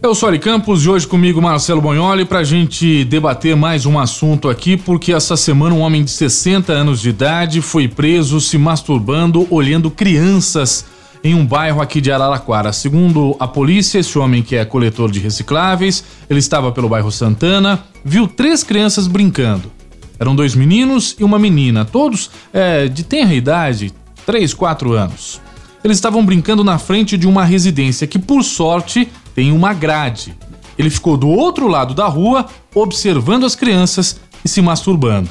Eu sou Ari Campos e hoje comigo Marcelo Bonholi para a gente debater mais um assunto aqui, porque essa semana um homem de 60 anos de idade foi preso se masturbando olhando crianças em um bairro aqui de Araraquara. Segundo a polícia, esse homem que é coletor de recicláveis, ele estava pelo bairro Santana, viu três crianças brincando. Eram dois meninos e uma menina, todos é, de tenra idade, 3, 4 anos. Eles estavam brincando na frente de uma residência que, por sorte, tem uma grade. Ele ficou do outro lado da rua, observando as crianças e se masturbando.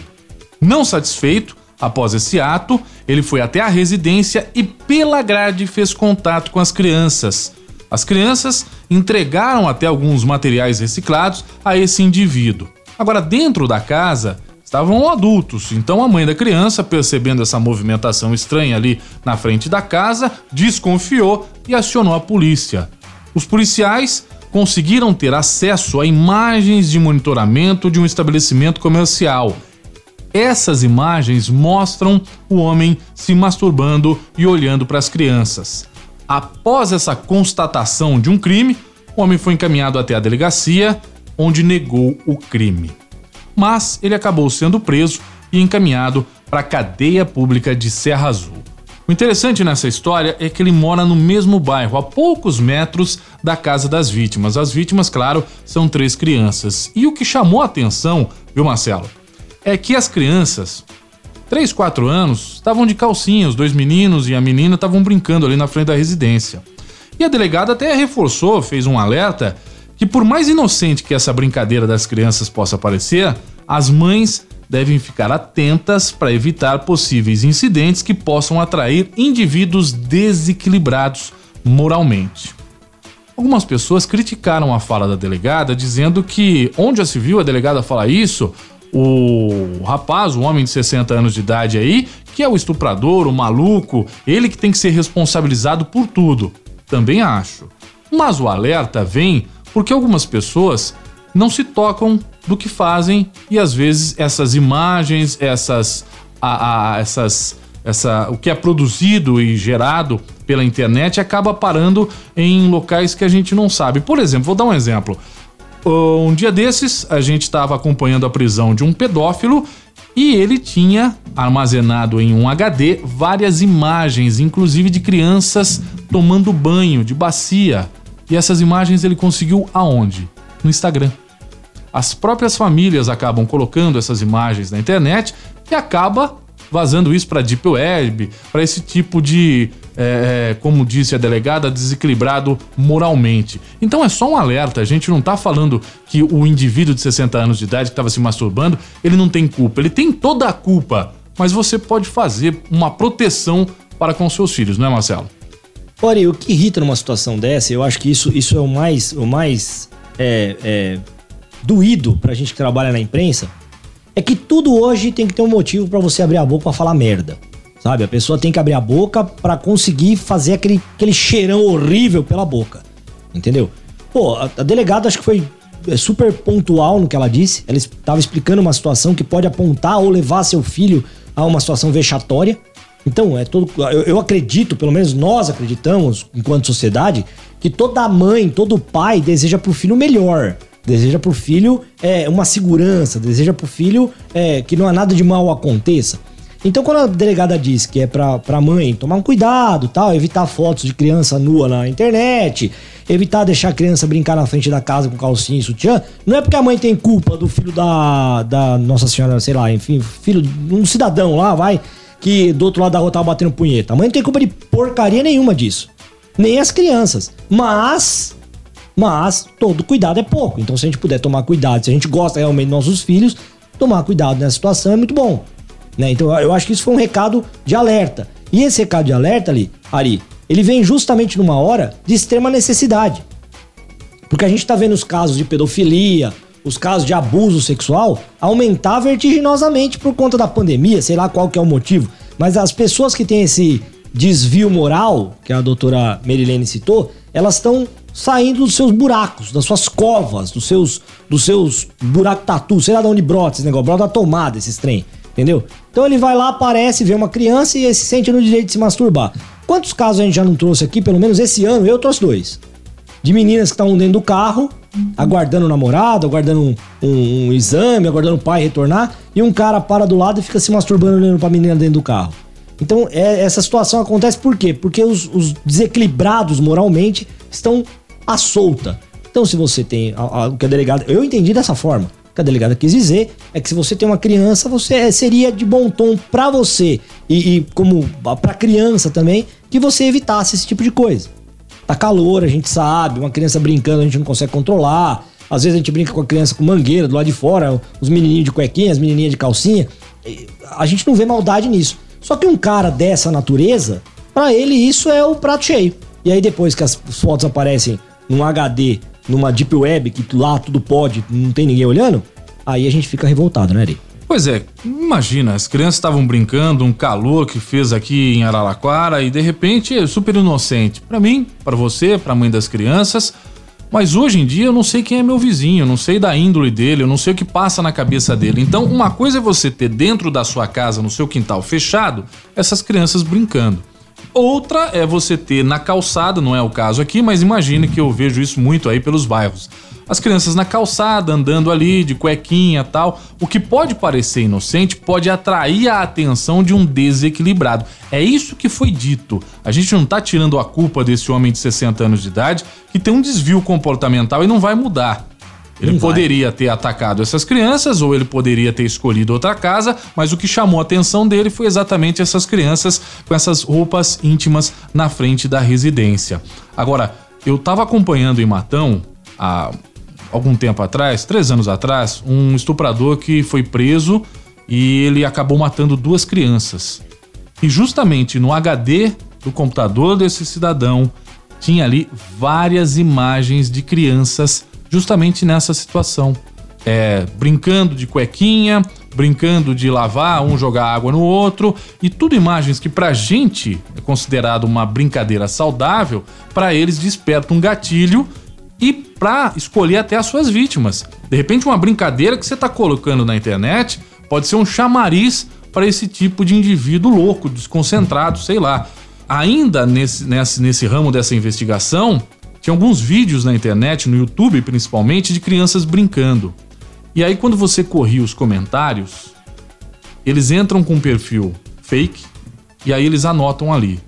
Não satisfeito, após esse ato, ele foi até a residência e, pela grade, fez contato com as crianças. As crianças entregaram até alguns materiais reciclados a esse indivíduo. Agora, dentro da casa, estavam adultos, então a mãe da criança, percebendo essa movimentação estranha ali na frente da casa, desconfiou e acionou a polícia. Os policiais conseguiram ter acesso a imagens de monitoramento de um estabelecimento comercial. Essas imagens mostram o homem se masturbando e olhando para as crianças. Após essa constatação de um crime, o homem foi encaminhado até a delegacia, onde negou o crime. Mas ele acabou sendo preso e encaminhado para a cadeia pública de Serra Azul. O interessante nessa história é que ele mora no mesmo bairro, a poucos metros da casa das vítimas. As vítimas, claro, são três crianças. E o que chamou a atenção, viu, Marcelo, é que as crianças, 3, 4 anos, estavam de calcinha, os dois meninos e a menina estavam brincando ali na frente da residência. E a delegada até reforçou, fez um alerta, que por mais inocente que essa brincadeira das crianças possa parecer, as mães devem ficar atentas para evitar possíveis incidentes que possam atrair indivíduos desequilibrados moralmente. Algumas pessoas criticaram a fala da delegada, dizendo que onde já se viu a delegada falar isso, o rapaz, o homem de 60 anos de idade aí, que é o estuprador, o maluco, ele que tem que ser responsabilizado por tudo. Também acho. Mas o alerta vem porque algumas pessoas não se tocam do que fazem e às vezes essas imagens, essas, a, a, essas, essa, o que é produzido e gerado pela internet acaba parando em locais que a gente não sabe. Por exemplo, vou dar um exemplo. Um dia desses, a gente estava acompanhando a prisão de um pedófilo e ele tinha armazenado em um HD várias imagens, inclusive de crianças tomando banho de bacia. E essas imagens ele conseguiu aonde? No Instagram as próprias famílias acabam colocando essas imagens na internet e acaba vazando isso para deep web, para esse tipo de, é, como disse a delegada, desequilibrado moralmente. Então é só um alerta. A gente não está falando que o indivíduo de 60 anos de idade que estava se masturbando, ele não tem culpa. Ele tem toda a culpa, mas você pode fazer uma proteção para com seus filhos, não é, Marcelo? Olha, o que irrita numa situação dessa, eu acho que isso, isso é o mais, o mais é, é doído pra gente que trabalha na imprensa é que tudo hoje tem que ter um motivo para você abrir a boca pra falar merda. Sabe? A pessoa tem que abrir a boca para conseguir fazer aquele, aquele cheirão horrível pela boca. Entendeu? Pô, a, a delegada acho que foi é, super pontual no que ela disse. Ela estava explicando uma situação que pode apontar ou levar seu filho a uma situação vexatória. Então, é todo. Eu, eu, acredito, pelo menos nós acreditamos, enquanto sociedade, que toda mãe, todo pai deseja pro filho melhor deseja pro filho é, uma segurança, deseja pro filho é, que não há nada de mal aconteça. Então, quando a delegada diz que é pra, pra mãe tomar um cuidado, tal, evitar fotos de criança nua na internet, evitar deixar a criança brincar na frente da casa com calcinha e sutiã, não é porque a mãe tem culpa do filho da, da Nossa Senhora, sei lá, enfim, filho de um cidadão lá, vai, que do outro lado da rua tava batendo punheta. A mãe não tem culpa de porcaria nenhuma disso. Nem as crianças. Mas mas todo cuidado é pouco. Então, se a gente puder tomar cuidado, se a gente gosta realmente dos nossos filhos, tomar cuidado nessa situação é muito bom. Né? Então, eu acho que isso foi um recado de alerta. E esse recado de alerta ali, Ari, ele vem justamente numa hora de extrema necessidade. Porque a gente está vendo os casos de pedofilia, os casos de abuso sexual aumentar vertiginosamente por conta da pandemia, sei lá qual que é o motivo. Mas as pessoas que têm esse desvio moral, que a doutora Merilene citou, elas estão saindo dos seus buracos, das suas covas, dos seus dos seus buracos tatu, sei lá de onde brota esse negócio, brota da tomada esses trem, entendeu? Então ele vai lá, aparece, vê uma criança e se sente no direito de se masturbar. Quantos casos a gente já não trouxe aqui, pelo menos esse ano, eu trouxe dois. de meninas que estavam dentro do carro, aguardando o namorado, aguardando um, um, um, exame, aguardando o pai retornar, e um cara para do lado e fica se masturbando olhando pra menina dentro do carro. Então, é, essa situação acontece por quê? Porque os, os desequilibrados moralmente estão à solta. Então, se você tem o que a delegada. Eu entendi dessa forma. O que a delegada quis dizer é que se você tem uma criança, você é, seria de bom tom para você e, e como para criança também, que você evitasse esse tipo de coisa. Tá calor, a gente sabe, uma criança brincando a gente não consegue controlar. Às vezes a gente brinca com a criança com mangueira do lado de fora, os menininhos de cuequinha, as menininhas de calcinha. A gente não vê maldade nisso. Só que um cara dessa natureza, para ele isso é o prato cheio. E aí depois que as fotos aparecem num HD, numa deep web, que lá tudo pode, não tem ninguém olhando, aí a gente fica revoltado, né, Ari? Pois é, imagina, as crianças estavam brincando, um calor que fez aqui em Araraquara e de repente é super inocente. Para mim, para você, para a mãe das crianças, mas hoje em dia eu não sei quem é meu vizinho, eu não sei da índole dele, eu não sei o que passa na cabeça dele. Então, uma coisa é você ter dentro da sua casa, no seu quintal fechado, essas crianças brincando. Outra é você ter na calçada, não é o caso aqui, mas imagine que eu vejo isso muito aí pelos bairros as crianças na calçada, andando ali de cuequinha tal. O que pode parecer inocente pode atrair a atenção de um desequilibrado. É isso que foi dito. A gente não tá tirando a culpa desse homem de 60 anos de idade que tem um desvio comportamental e não vai mudar. Ele não poderia vai. ter atacado essas crianças ou ele poderia ter escolhido outra casa, mas o que chamou a atenção dele foi exatamente essas crianças com essas roupas íntimas na frente da residência. Agora, eu tava acompanhando em Matão a algum tempo atrás, três anos atrás, um estuprador que foi preso e ele acabou matando duas crianças. E justamente no HD do computador desse cidadão tinha ali várias imagens de crianças justamente nessa situação. É, brincando de cuequinha, brincando de lavar, um jogar água no outro, e tudo imagens que pra gente é considerado uma brincadeira saudável, para eles desperta um gatilho e para escolher até as suas vítimas. De repente, uma brincadeira que você está colocando na internet pode ser um chamariz para esse tipo de indivíduo louco, desconcentrado, sei lá. Ainda nesse, nesse, nesse ramo dessa investigação, tinha alguns vídeos na internet, no YouTube principalmente, de crianças brincando. E aí, quando você corria os comentários, eles entram com um perfil fake e aí eles anotam ali: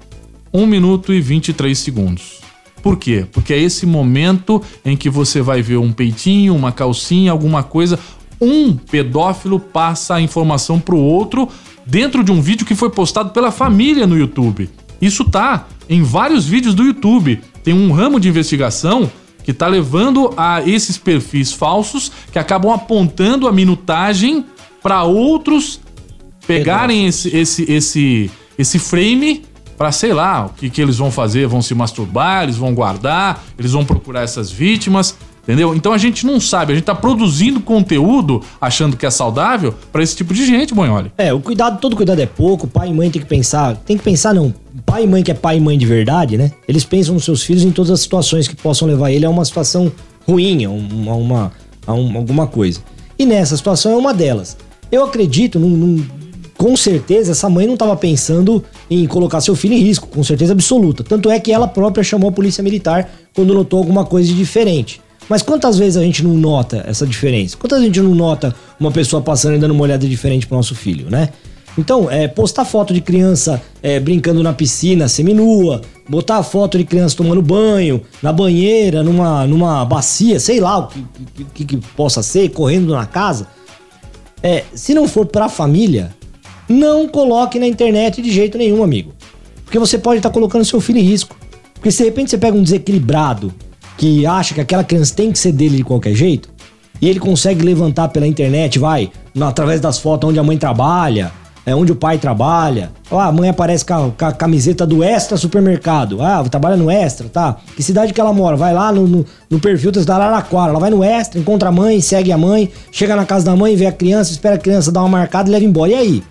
1 minuto e 23 segundos. Por quê? Porque é esse momento em que você vai ver um peitinho, uma calcinha, alguma coisa. Um pedófilo passa a informação pro outro dentro de um vídeo que foi postado pela família no YouTube. Isso tá em vários vídeos do YouTube. Tem um ramo de investigação que tá levando a esses perfis falsos que acabam apontando a minutagem para outros pegarem esse, esse, esse, esse frame para sei lá o que, que eles vão fazer, vão se masturbar, eles vão guardar, eles vão procurar essas vítimas. Entendeu? Então a gente não sabe, a gente tá produzindo conteúdo achando que é saudável para esse tipo de gente, Bonholi. É, o cuidado, todo cuidado é pouco, pai e mãe tem que pensar, tem que pensar não, pai e mãe que é pai e mãe de verdade, né? Eles pensam nos seus filhos em todas as situações que possam levar ele a uma situação ruim, a uma, uma, a uma alguma coisa. E nessa situação é uma delas. Eu acredito num, num com certeza essa mãe não estava pensando em colocar seu filho em risco, com certeza absoluta. Tanto é que ela própria chamou a polícia militar quando notou alguma coisa de diferente. Mas quantas vezes a gente não nota essa diferença? Quantas vezes a gente não nota uma pessoa passando e dando uma olhada diferente pro nosso filho, né? Então, é, postar foto de criança é, brincando na piscina seminua, botar foto de criança tomando banho, na banheira, numa, numa bacia, sei lá o que, que, que possa ser, correndo na casa. É, se não for pra família, não coloque na internet de jeito nenhum, amigo. Porque você pode estar tá colocando seu filho em risco. Porque se de repente você pega um desequilibrado que acha que aquela criança tem que ser dele de qualquer jeito, e ele consegue levantar pela internet, vai, através das fotos onde a mãe trabalha, é onde o pai trabalha. Ah, a mãe aparece com a, com a, camiseta do Extra Supermercado. Ah, trabalha no Extra, tá? Que cidade que ela mora? Vai lá no, no, no perfil da Araraquara. Ela vai no Extra, encontra a mãe, segue a mãe, chega na casa da mãe, vê a criança, espera a criança dar uma marcada e leva embora. E aí?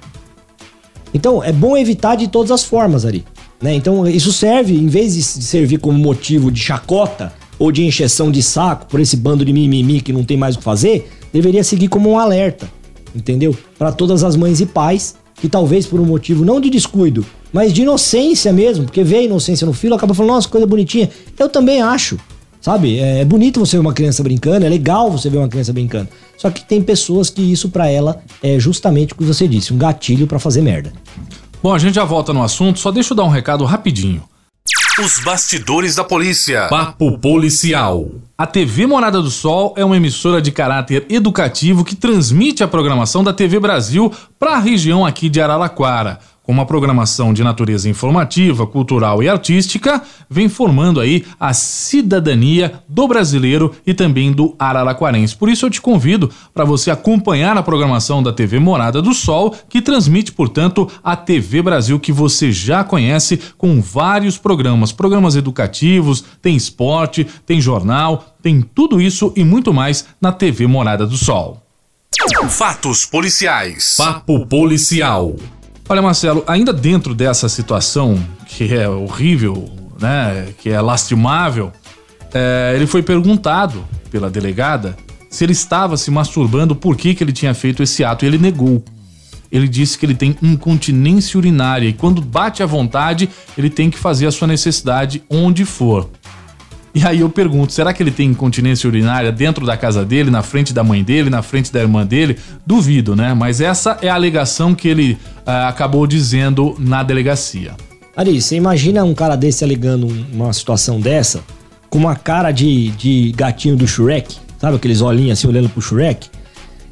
Então, é bom evitar de todas as formas, Ari. Né? Então, isso serve, em vez de servir como motivo de chacota ou de encheção de saco por esse bando de mimimi que não tem mais o que fazer, deveria seguir como um alerta, entendeu? Para todas as mães e pais que talvez por um motivo não de descuido, mas de inocência mesmo, porque vê a inocência no filho, acaba falando, nossa, coisa bonitinha. Eu também acho. Sabe? É bonito você ver uma criança brincando, é legal você ver uma criança brincando. Só que tem pessoas que isso para ela é justamente o que você disse, um gatilho para fazer merda. Bom, a gente já volta no assunto, só deixa eu dar um recado rapidinho. Os bastidores da polícia. Papo policial. A TV Morada do Sol é uma emissora de caráter educativo que transmite a programação da TV Brasil para a região aqui de Araraquara com uma programação de natureza informativa, cultural e artística, vem formando aí a cidadania do brasileiro e também do araraquarense. Por isso eu te convido para você acompanhar a programação da TV Morada do Sol, que transmite, portanto, a TV Brasil que você já conhece com vários programas, programas educativos, tem esporte, tem jornal, tem tudo isso e muito mais na TV Morada do Sol. Fatos policiais. Papo policial. Olha, Marcelo, ainda dentro dessa situação que é horrível, né, que é lastimável, é, ele foi perguntado pela delegada se ele estava se masturbando, por que, que ele tinha feito esse ato, e ele negou. Ele disse que ele tem incontinência urinária e quando bate à vontade, ele tem que fazer a sua necessidade onde for. E aí eu pergunto, será que ele tem incontinência urinária dentro da casa dele, na frente da mãe dele, na frente da irmã dele? Duvido, né? Mas essa é a alegação que ele acabou dizendo na delegacia. Ari, você imagina um cara desse alegando uma situação dessa, com uma cara de, de gatinho do Shrek, sabe aqueles olhinhos assim olhando pro Shrek?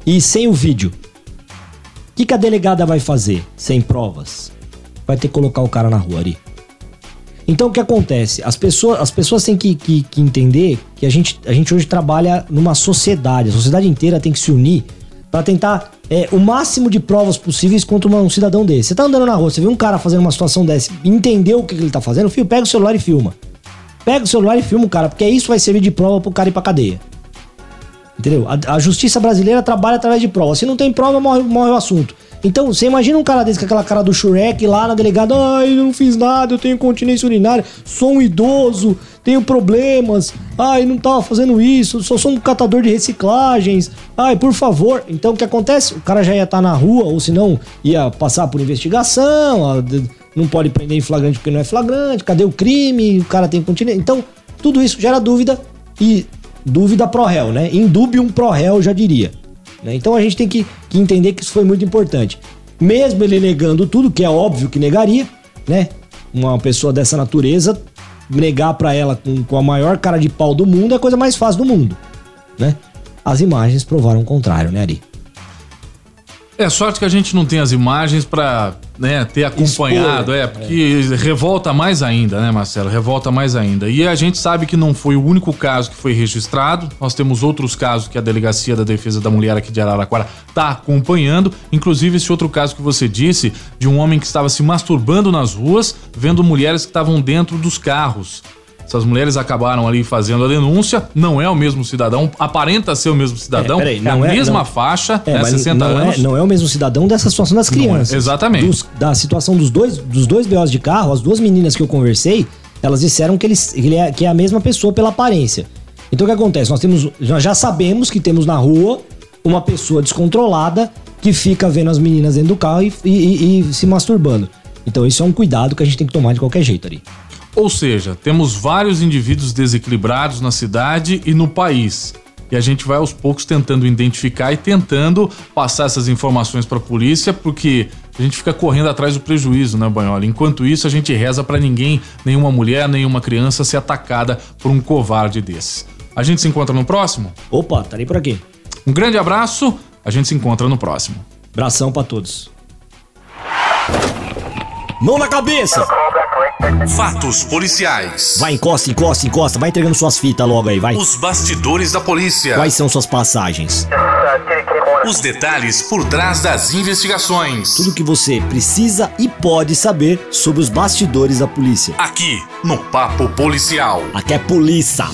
E sem o vídeo. O que, que a delegada vai fazer sem provas? Vai ter que colocar o cara na rua, Ari. Então o que acontece? As pessoas, as pessoas têm que, que, que, entender que a gente, a gente hoje trabalha numa sociedade. A sociedade inteira tem que se unir para tentar é, o máximo de provas possíveis contra um cidadão desse. Você tá andando na rua, você vê um cara fazendo uma situação dessa, entendeu o que, que ele tá fazendo, filho, pega o celular e filma. Pega o celular e filma o cara, porque isso vai servir de prova pro cara ir pra cadeia. Entendeu? A, a justiça brasileira trabalha através de prova. Se não tem prova, morre, morre o assunto. Então, você imagina um cara desse com aquela cara do Shrek lá na delegada, ai, eu não fiz nada, eu tenho continência urinária, sou um idoso, tenho problemas, ai, não tava fazendo isso, só sou um catador de reciclagens, ai, por favor. Então, o que acontece? O cara já ia estar tá na rua, ou se não, ia passar por investigação, não pode prender em flagrante porque não é flagrante, cadê o crime, o cara tem continência. Então, tudo isso gera dúvida e dúvida pro réu, né? Indubium pro réu, já diria. Né? Então a gente tem que, que entender que isso foi muito importante. Mesmo ele negando tudo, que é óbvio que negaria, né? Uma pessoa dessa natureza, negar para ela com, com a maior cara de pau do mundo é a coisa mais fácil do mundo, né? As imagens provaram o contrário, né, Ari? É sorte que a gente não tem as imagens para né, ter acompanhado, Expor, é, porque é. revolta mais ainda, né, Marcelo? Revolta mais ainda. E a gente sabe que não foi o único caso que foi registrado. Nós temos outros casos que a Delegacia da Defesa da Mulher aqui de Araraquara está acompanhando, inclusive esse outro caso que você disse de um homem que estava se masturbando nas ruas, vendo mulheres que estavam dentro dos carros. Essas mulheres acabaram ali fazendo a denúncia, não é o mesmo cidadão, aparenta ser o mesmo cidadão, é, peraí, é a é, mesma não, faixa, é, né, 60 não é, anos. É, não é o mesmo cidadão dessa situação das é, crianças. É, exatamente. Dos, da situação dos dois, dos dois BOs de carro, as duas meninas que eu conversei, elas disseram que, eles, que, ele é, que é a mesma pessoa pela aparência. Então o que acontece? Nós, temos, nós já sabemos que temos na rua uma pessoa descontrolada que fica vendo as meninas dentro do carro e, e, e, e se masturbando. Então isso é um cuidado que a gente tem que tomar de qualquer jeito ali. Ou seja, temos vários indivíduos desequilibrados na cidade e no país. E a gente vai aos poucos tentando identificar e tentando passar essas informações para a polícia, porque a gente fica correndo atrás do prejuízo, né, Banhola? Enquanto isso, a gente reza para ninguém, nenhuma mulher, nenhuma criança ser atacada por um covarde desse. A gente se encontra no próximo? Opa, estarei por aqui. Um grande abraço, a gente se encontra no próximo. Abração para todos. Mão na cabeça! Fatos policiais. Vai, encosta, encosta, encosta. Vai entregando suas fitas logo aí, vai. Os bastidores da polícia. Quais são suas passagens? Os detalhes por trás das investigações. Tudo que você precisa e pode saber sobre os bastidores da polícia. Aqui, no Papo Policial. Aqui é polícia.